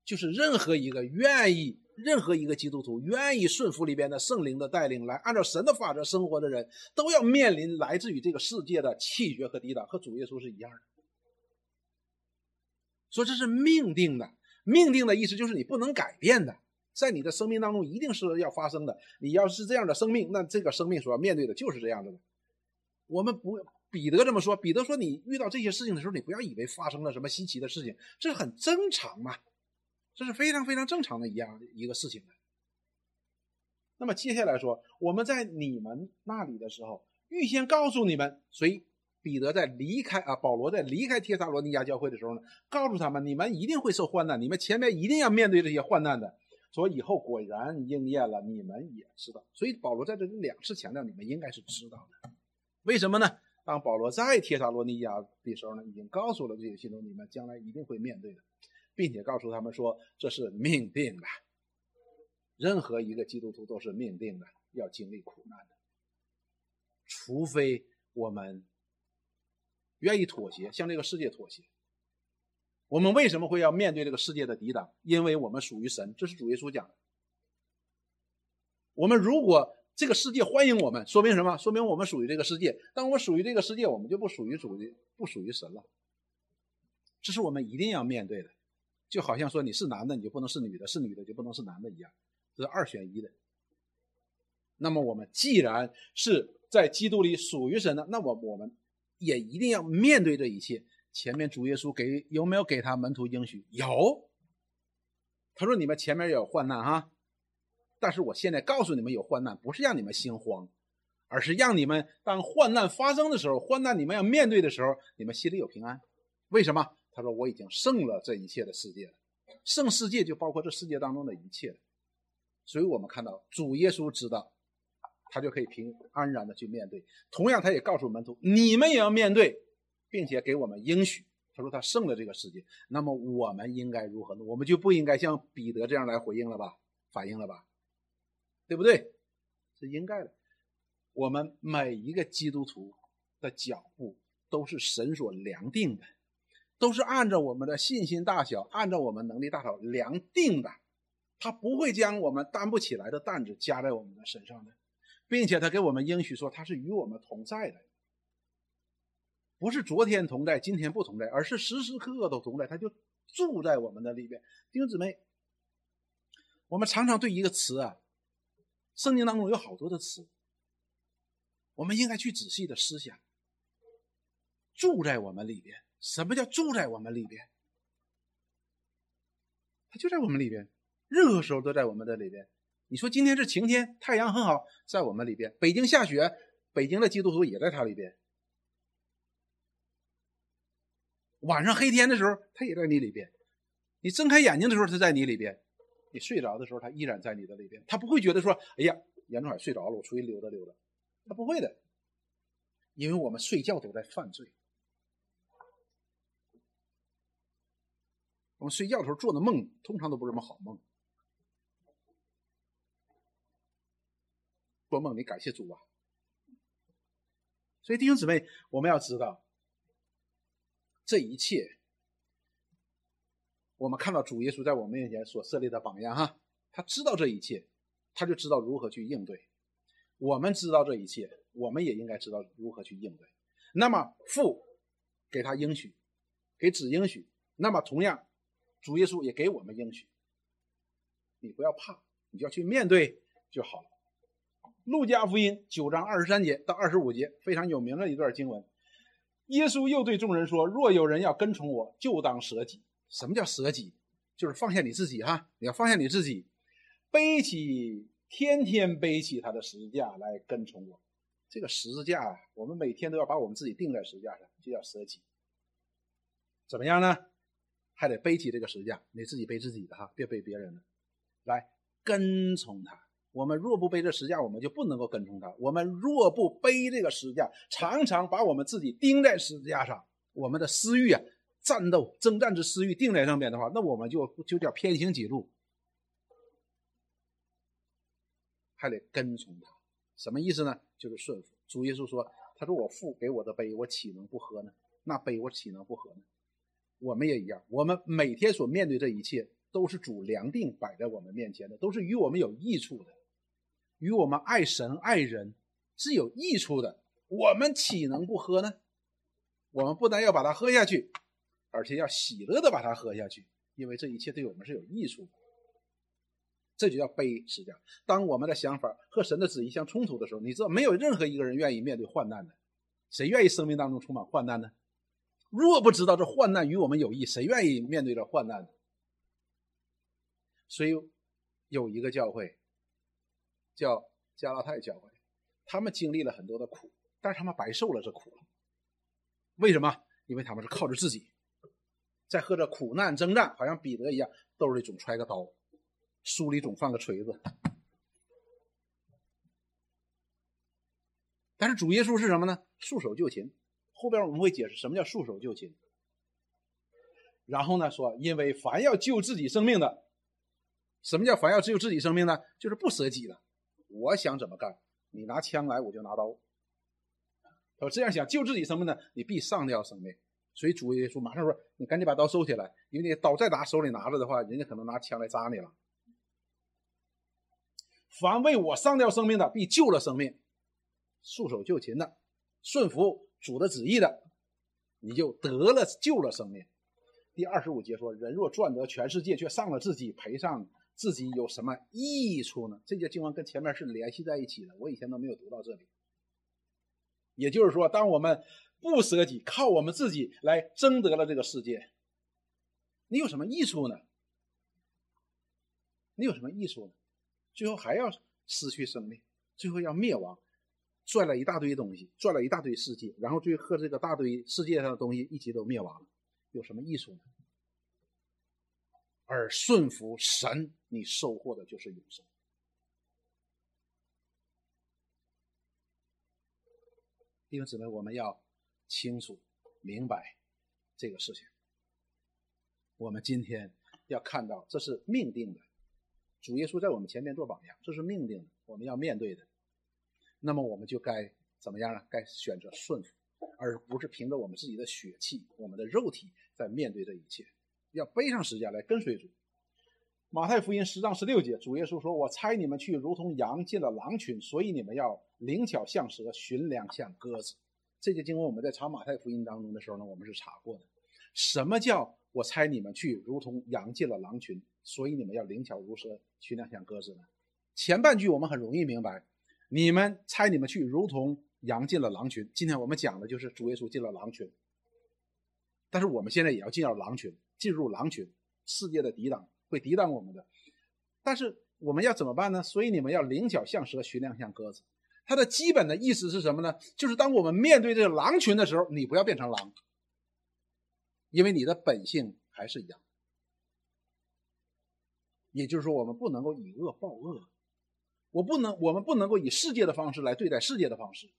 就是任何一个愿意。”任何一个基督徒愿意顺服里边的圣灵的带领，来按照神的法则生活的人，都要面临来自于这个世界的气绝和抵挡，和主耶稣是一样的。说这是命定的，命定的意思就是你不能改变的，在你的生命当中一定是要发生的。你要是这样的生命，那这个生命所要面对的就是这样的。我们不，彼得这么说，彼得说你遇到这些事情的时候，你不要以为发生了什么稀奇的事情，这是很正常嘛。这是非常非常正常的一样一个事情那么接下来说，我们在你们那里的时候，预先告诉你们，所以彼得在离开啊，保罗在离开帖撒罗尼迦教会的时候呢，告诉他们，你们一定会受患难，你们前面一定要面对这些患难的。说以后果然应验了，你们也知道。所以保罗在这里两次强调，你们应该是知道的。为什么呢？当保罗在帖撒罗尼迦的时候呢，已经告诉了这些信徒，你们将来一定会面对的。并且告诉他们说，这是命定的。任何一个基督徒都是命定的，要经历苦难的。除非我们愿意妥协，向这个世界妥协。我们为什么会要面对这个世界的抵挡？因为我们属于神，这是主耶稣讲的。我们如果这个世界欢迎我们，说明什么？说明我们属于这个世界。当我属于这个世界，我们就不属于主的，不属于神了。这是我们一定要面对的。就好像说你是男的，你就不能是女的；是女的就不能是男的一样，这是二选一的。那么我们既然是在基督里属于神的，那我我们也一定要面对这一切。前面主耶稣给有没有给他门徒应许？有。他说：“你们前面有患难哈，但是我现在告诉你们有患难，不是让你们心慌，而是让你们当患难发生的时候，患难你们要面对的时候，你们心里有平安。为什么？”他说：“我已经胜了这一切的世界了，胜世界就包括这世界当中的一切了。所以，我们看到主耶稣知道，他就可以平安然的去面对。同样，他也告诉门徒：你们也要面对，并且给我们应许。他说他胜了这个世界。那么，我们应该如何呢？我们就不应该像彼得这样来回应了吧？反应了吧？对不对？是应该的。我们每一个基督徒的脚步都是神所量定的。”都是按照我们的信心大小，按照我们能力大小量定的，他不会将我们担不起来的担子加在我们的身上的，并且他给我们应许说他是与我们同在的，不是昨天同在，今天不同在，而是时时刻刻都同在，他就住在我们的里边。弟兄姊妹，我们常常对一个词啊，圣经当中有好多的词，我们应该去仔细的思想，住在我们里边。什么叫住在我们里边？他就在我们里边，任何时候都在我们的里边。你说今天是晴天，太阳很好，在我们里边；北京下雪，北京的基督徒也在他里边。晚上黑天的时候，他也在你里边。你睁开眼睛的时候，他在你里边。你睡着的时候，他依然在你的里边，他不会觉得说，哎呀，严仲海睡着了，我出去溜达溜达，他不会的，因为我们睡觉都在犯罪，我们睡觉的时候做的梦通常都不是什么好梦，做梦你感谢主啊，所以弟兄姊妹，我们要知道这一切。我们看到主耶稣在我们面前所设立的榜样，哈，他知道这一切，他就知道如何去应对。我们知道这一切，我们也应该知道如何去应对。那么父给他应许，给子应许，那么同样，主耶稣也给我们应许。你不要怕，你就要去面对就好了。路加福音九章二十三节到二十五节非常有名的一段经文，耶稣又对众人说：“若有人要跟从我，就当舍己。”什么叫舍己？就是放下你自己哈！你要放下你自己，背起天天背起他的十字架来跟从我。这个十字架啊，我们每天都要把我们自己钉在十字架上，就叫舍己。怎么样呢？还得背起这个十字架，你自己背自己的哈，别背别人的。来跟从他。我们若不背这十字架，我们就不能够跟从他。我们若不背这个十字架，常常把我们自己钉在十字架上，我们的私欲啊。战斗征战之私欲定在上面的话，那我们就就叫偏行己路，还得跟从他，什么意思呢？就是顺服。主耶稣说：“他说我父给我的杯，我岂能不喝呢？那杯我岂能不喝呢？”我们也一样，我们每天所面对这一切，都是主量定摆在我们面前的，都是与我们有益处的，与我们爱神爱人是有益处的。我们岂能不喝呢？我们不但要把它喝下去。而且要喜乐的把它喝下去，因为这一切对我们是有益处的。这就叫悲实际上，当我们的想法和神的旨意相冲突的时候，你知道没有任何一个人愿意面对患难的，谁愿意生命当中充满患难呢？若不知道这患难与我们有益，谁愿意面对这患难呢？所以有一个教会叫加拉太教会，他们经历了很多的苦，但是他们白受了这苦了。为什么？因为他们是靠着自己。在和这苦难征战，好像彼得一样，兜里总揣个刀，书里总放个锤子。但是主耶稣是什么呢？束手就擒。后边我们会解释什么叫束手就擒。然后呢，说因为凡要救自己生命的，什么叫凡要救自己生命呢？就是不舍己的。我想怎么干，你拿枪来，我就拿刀。他说这样想救自己生命呢，你必上吊生命。所以主耶稣马上说：“你赶紧把刀收起来，因为你刀再拿手里拿着的话，人家可能拿枪来扎你了。凡为我上吊生命的，必救了生命；束手就擒的，顺服主的旨意的，你就得了救了生命。”第二十五节说：“人若赚得全世界，却上了自己，赔上自己，有什么益处呢？”这节经文跟前面是联系在一起的，我以前都没有读到这里。也就是说，当我们不舍己，靠我们自己来争得了这个世界，你有什么益处呢？你有什么益处呢？最后还要失去生命，最后要灭亡，赚了一大堆东西，赚了一大堆世界，然后最后这个大堆世界上的东西一起都灭亡了，有什么益处呢？而顺服神，你收获的就是永生。弟兄姊妹，我们要清楚明白这个事情。我们今天要看到，这是命定的。主耶稣在我们前面做榜样，这是命定的，我们要面对的。那么我们就该怎么样呢？该选择顺服，而不是凭着我们自己的血气、我们的肉体在面对这一切。要背上十字架来跟随主。马太福音十章十六节，主耶稣说：“我猜你们去如同羊进了狼群，所以你们要灵巧像蛇，寻良像鸽子。”这节经文我们在查马太福音当中的时候呢，我们是查过的。什么叫“我猜你们去如同羊进了狼群，所以你们要灵巧如蛇，寻良像鸽子”呢？前半句我们很容易明白，你们猜你们去如同羊进了狼群。今天我们讲的就是主耶稣进了狼群，但是我们现在也要进到狼群，进入狼群，世界的抵挡。会抵挡我们的，但是我们要怎么办呢？所以你们要灵巧像蛇，寻亮像鸽子。它的基本的意思是什么呢？就是当我们面对这个狼群的时候，你不要变成狼，因为你的本性还是一样。也就是说，我们不能够以恶报恶，我不能，我们不能够以世界的方式来对待世界的方式，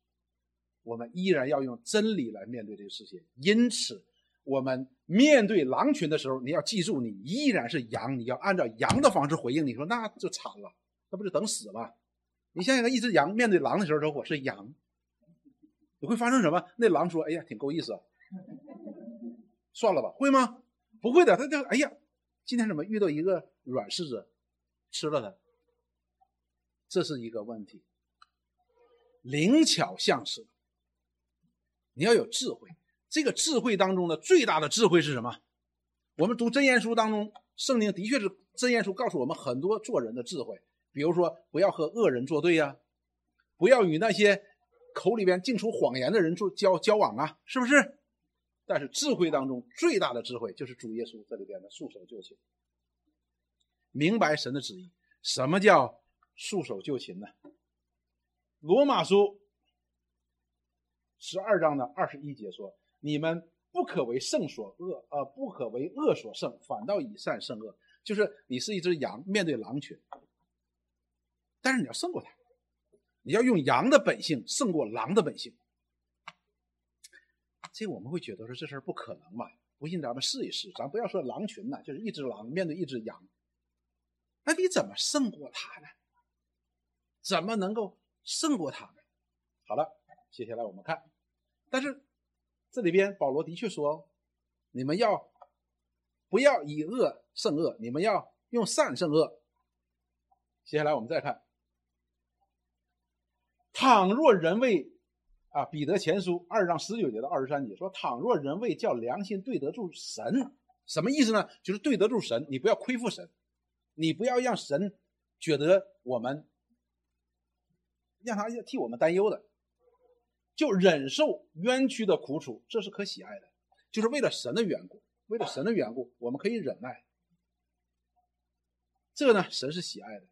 我们依然要用真理来面对这个世界。因此，我们面对狼群的时候，你要记住，你依然是羊，你要按照羊的方式回应。你说那就惨了，那不就等死吗？你想想，一只羊面对狼的时候说我是羊，你会发生什么？那狼说：“哎呀，挺够意思，算了吧。”会吗？不会的，他就哎呀，今天怎么遇到一个软柿子，吃了它？这是一个问题。灵巧像是，你要有智慧。这个智慧当中的最大的智慧是什么？我们读真言书当中，圣经的确是真言书告诉我们很多做人的智慧。比如说，不要和恶人作对呀，不要与那些口里边净出谎言的人做交交往啊，是不是？但是智慧当中最大的智慧就是主耶稣这里边的束手就擒，明白神的旨意。什么叫束手就擒呢？罗马书十二章的二十一节说：“你们不可为圣所恶，呃，不可为恶所胜，反倒以善胜恶。”就是你是一只羊，面对狼群，但是你要胜过它，你要用羊的本性胜过狼的本性。这我们会觉得说这事儿不可能嘛？不信咱们试一试，咱不要说狼群呢，就是一只狼面对一只羊，那你怎么胜过它呢？怎么能够胜过他呢？好了，接下来我们看，但是这里边保罗的确说，你们要不要以恶胜恶？你们要用善胜恶。接下来我们再看，倘若人为啊，彼得前书二章十九节到二十三节说：“倘若人为叫良心对得住神，什么意思呢？就是对得住神，你不要亏负神，你不要让神觉得我们让他替我们担忧的，就忍受冤屈的苦楚，这是可喜爱的。就是为了神的缘故，为了神的缘故，我们可以忍耐。这个呢，神是喜爱的。”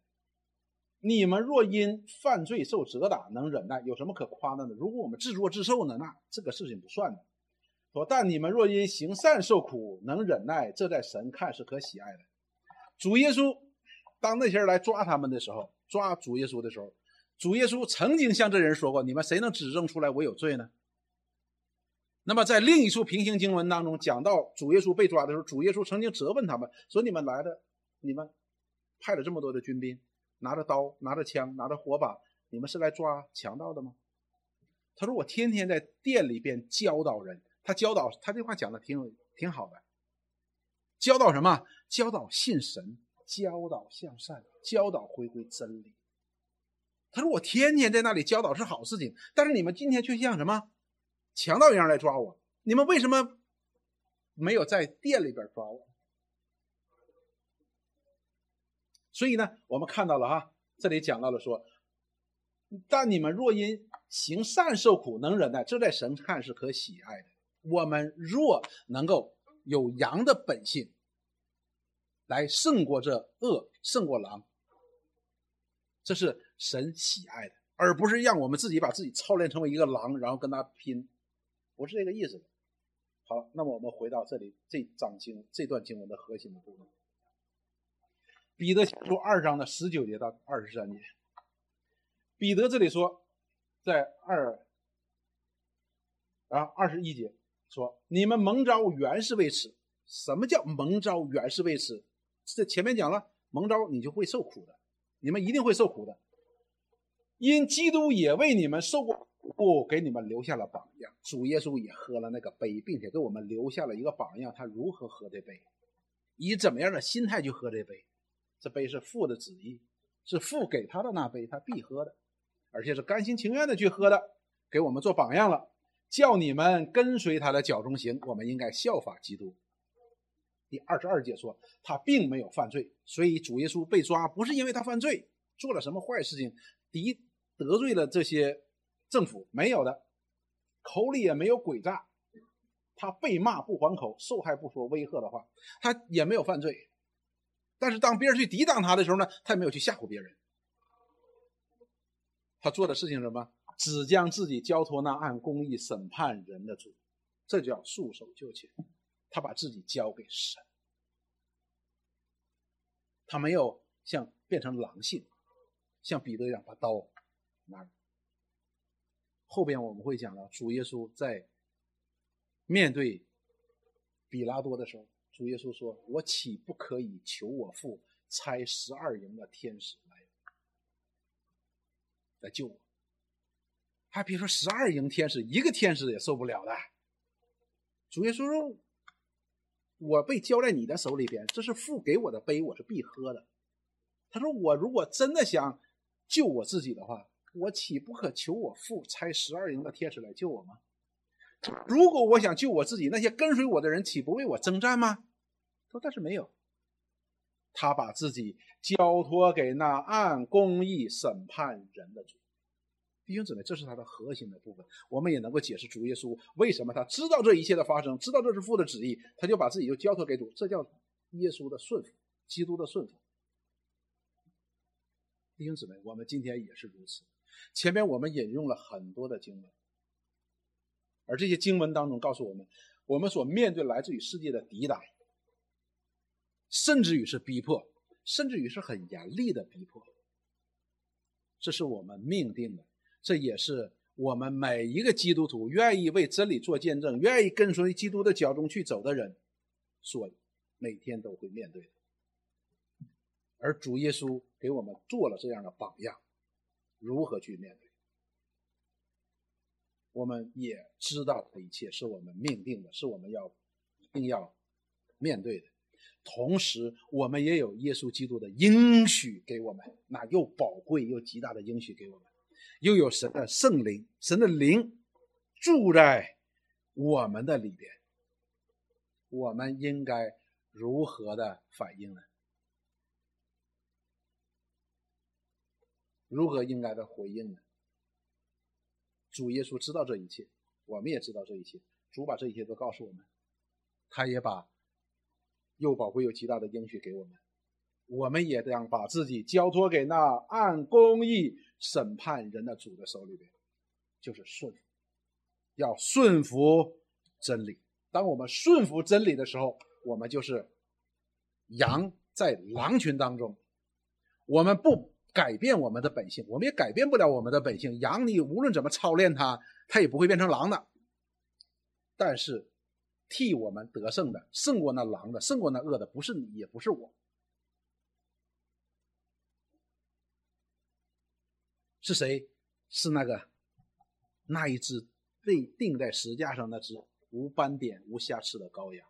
你们若因犯罪受责打，能忍耐，有什么可夸的呢？如果我们自作自受呢，那这个事情不算的。说，但你们若因行善受苦，能忍耐，这在神看是可喜爱的。主耶稣当那些人来抓他们的时候，抓主耶稣的时候，主耶稣曾经向这人说过：“你们谁能指证出来我有罪呢？”那么在另一处平行经文当中讲到主耶稣被抓的时候，主耶稣曾经责问他们说：“你们来的，你们派了这么多的军兵。”拿着刀，拿着枪，拿着火把，你们是来抓强盗的吗？他说：“我天天在店里边教导人。他教导他这话讲的挺有挺好的。教导什么？教导信神，教导向善，教导回归真理。他说：我天天在那里教导是好事情，但是你们今天却像什么强盗一样来抓我？你们为什么没有在店里边抓我？”所以呢，我们看到了哈，这里讲到了说，但你们若因行善受苦，能忍耐，这在神看是可喜爱的。我们若能够有羊的本性，来胜过这恶，胜过狼，这是神喜爱的，而不是让我们自己把自己操练成为一个狼，然后跟他拼，不是这个意思。好，那么我们回到这里这章经这段经文的核心的部分。彼得前书二章的十九节到二十三节，彼得这里说，在二啊二十一节说，你们蒙召原是为此。什么叫蒙召原是为此？这前面讲了，蒙召你就会受苦的，你们一定会受苦的。因基督也为你们受过苦，给你们留下了榜样。主耶稣也喝了那个杯，并且给我们留下了一个榜样，他如何喝这杯，以怎么样的心态去喝这杯。这杯是父的旨意，是父给他的那杯，他必喝的，而且是甘心情愿的去喝的，给我们做榜样了，叫你们跟随他的脚中行。我们应该效法基督。第二十二节说，他并没有犯罪，所以主耶稣被抓不是因为他犯罪，做了什么坏事情，敌得罪了这些政府没有的，口里也没有诡诈，他被骂不还口，受害不说威吓的话，他也没有犯罪。但是当别人去抵挡他的时候呢，他也没有去吓唬别人。他做的事情什么？只将自己交托那按公义审判人的主，这叫束手就擒。他把自己交给神。他没有像变成狼性，像彼得一样把刀拿。后边我们会讲到，主耶稣在面对比拉多的时候，主耶稣说：“我岂不可以求我父差十二营的天使来来救我？”还别说十二营天使，一个天使也受不了的。主耶稣说：“我被交在你的手里边，这是父给我的杯，我是必喝的。”他说：“我如果真的想救我自己的话。”我岂不可求我父差十二营的天使来救我吗？如果我想救我自己，那些跟随我的人岂不为我征战吗？说但是没有，他把自己交托给那按公义审判人的主。弟兄姊妹，这是他的核心的部分。我们也能够解释主耶稣为什么他知道这一切的发生，知道这是父的旨意，他就把自己就交托给主，这叫耶稣的顺服，基督的顺服。弟兄姊妹，我们今天也是如此。前面我们引用了很多的经文，而这些经文当中告诉我们，我们所面对来自于世界的抵挡，甚至于是逼迫，甚至于是很严厉的逼迫，这是我们命定的，这也是我们每一个基督徒愿意为真理做见证、愿意跟随基督的脚中去走的人，所每天都会面对的。而主耶稣给我们做了这样的榜样。如何去面对？我们也知道这一切是我们命定的，是我们要一定要面对的。同时，我们也有耶稣基督的应许给我们，那又宝贵又极大的应许给我们，又有神的圣灵，神的灵住在我们的里边。我们应该如何的反应呢？如何应该的回应呢？主耶稣知道这一切，我们也知道这一切。主把这一切都告诉我们，他也把又宝贵又极大的应许给我们。我们也这样把自己交托给那按公义审判人的主的手里边，就是顺，要顺服真理。当我们顺服真理的时候，我们就是羊在狼群当中，我们不。改变我们的本性，我们也改变不了我们的本性。羊，你无论怎么操练它，它也不会变成狼的。但是，替我们得胜的，胜过那狼的，胜过那恶的，不是你，也不是我，是谁？是那个那一只被钉在石架上那只无斑点、无瑕疵的羔羊。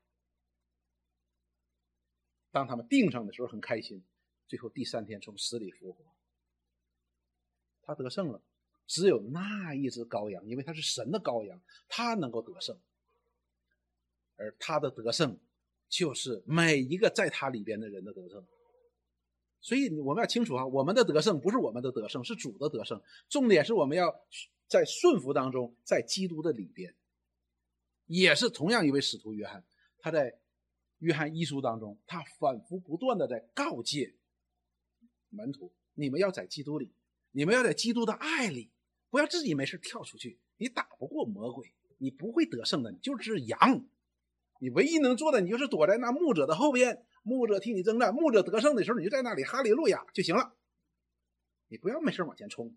当他们钉上的时候，很开心。最后第三天从死里复活，他得胜了。只有那一只羔羊，因为他是神的羔羊，他能够得胜。而他的得胜，就是每一个在他里边的人的得胜。所以我们要清楚啊，我们的得胜不是我们的得胜，是主的得胜。重点是我们要在顺服当中，在基督的里边，也是同样一位使徒约翰，他在约翰一书当中，他反复不断的在告诫。门徒，你们要在基督里，你们要在基督的爱里，不要自己没事跳出去。你打不过魔鬼，你不会得胜的。你就是羊，你唯一能做的，你就是躲在那牧者的后边，牧者替你征战，牧者得胜的时候，你就在那里哈利路亚就行了。你不要没事往前冲，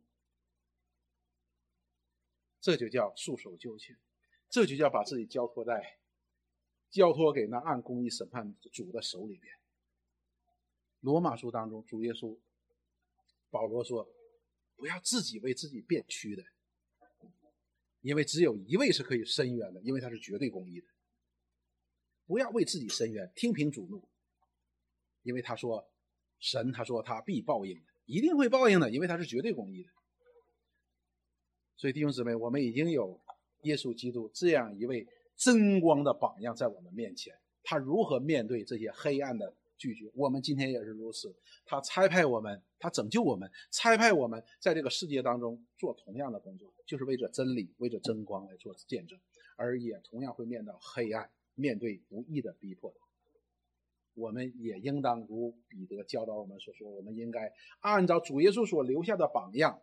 这就叫束手就擒，这就叫把自己交托在，交托给那按公义审判主的手里边。罗马书当中，主耶稣。保罗说：“不要自己为自己辩屈的，因为只有一位是可以伸冤的，因为他是绝对公义的。不要为自己伸冤，听凭主怒，因为他说神，他说他必报应的，一定会报应的，因为他是绝对公义的。所以弟兄姊妹，我们已经有耶稣基督这样一位真光的榜样在我们面前，他如何面对这些黑暗的？”拒绝我们今天也是如此，他差派我们，他拯救我们，差派我们在这个世界当中做同样的工作，就是为着真理，为着真光来做见证，而也同样会面到黑暗，面对不义的逼迫的。我们也应当如彼得教导我们所说，我们应该按照主耶稣所留下的榜样，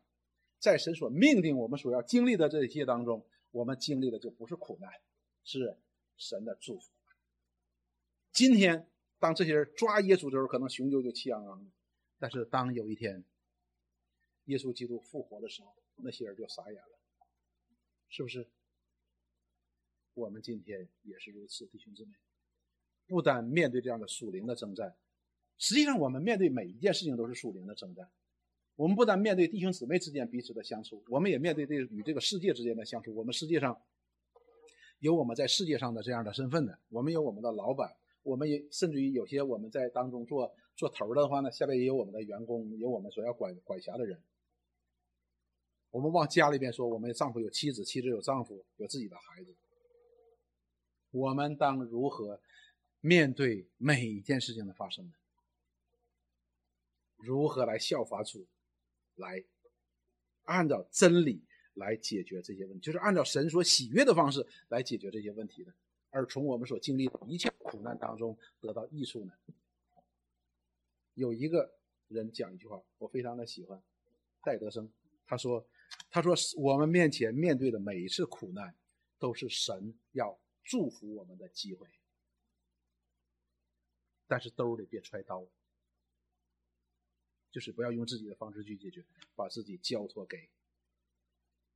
在神所命定我们所要经历的这些当中，我们经历的就不是苦难，是神的祝福。今天。当这些人抓耶稣的时候，可能雄赳赳气昂昂的；但是当有一天耶稣基督复活的时候，那些人就傻眼了，是不是？我们今天也是如此，弟兄姊妹，不单面对这样的属灵的征战，实际上我们面对每一件事情都是属灵的征战。我们不但面对弟兄姊妹之间彼此的相处，我们也面对这与这个世界之间的相处。我们世界上有我们在世界上的这样的身份的，我们有我们的老板，我们也甚至于有些我们在当中做做头的话呢，下边也有我们的员工，有我们所要管管辖的人。我们往家里边说，我们丈夫有妻子，妻子有丈夫，有自己的孩子。我们当如何面对每一件事情的发生呢？如何来效法主？来按照真理来解决这些问题，就是按照神所喜悦的方式来解决这些问题的，而从我们所经历的一切苦难当中得到益处呢？有一个人讲一句话，我非常的喜欢，戴德生，他说：“他说我们面前面对的每一次苦难，都是神要祝福我们的机会，但是兜里别揣刀。”就是不要用自己的方式去解决，把自己交托给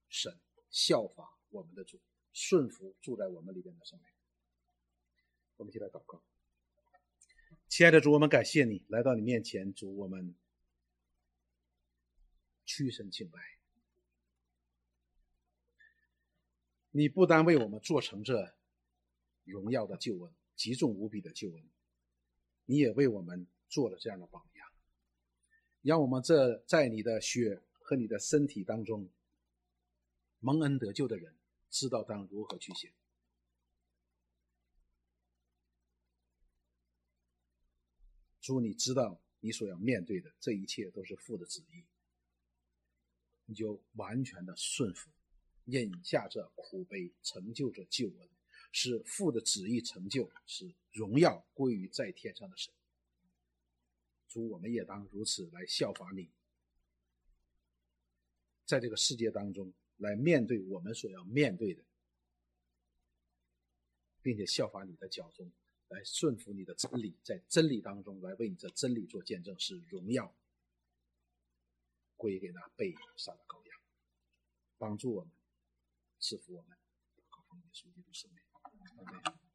神，效法我们的主，顺服住在我们里边的圣灵。我们一起来祷告，亲爱的主，我们感谢你来到你面前，主，我们屈身敬拜。你不单为我们做成这荣耀的救恩，极重无比的救恩，你也为我们做了这样的榜样。让我们这在你的血和你的身体当中蒙恩得救的人，知道当如何去行。主，你知道你所要面对的这一切都是父的旨意，你就完全的顺服，忍下这苦悲，成就这救恩，是父的旨意成就，是荣耀归于在天上的神。主，我们也当如此来效法你，在这个世界当中来面对我们所要面对的，并且效法你的脚中，来顺服你的真理，在真理当中来为你这真理做见证，是荣耀归给那被杀的羔羊，帮助我们，赐福我们，Amen.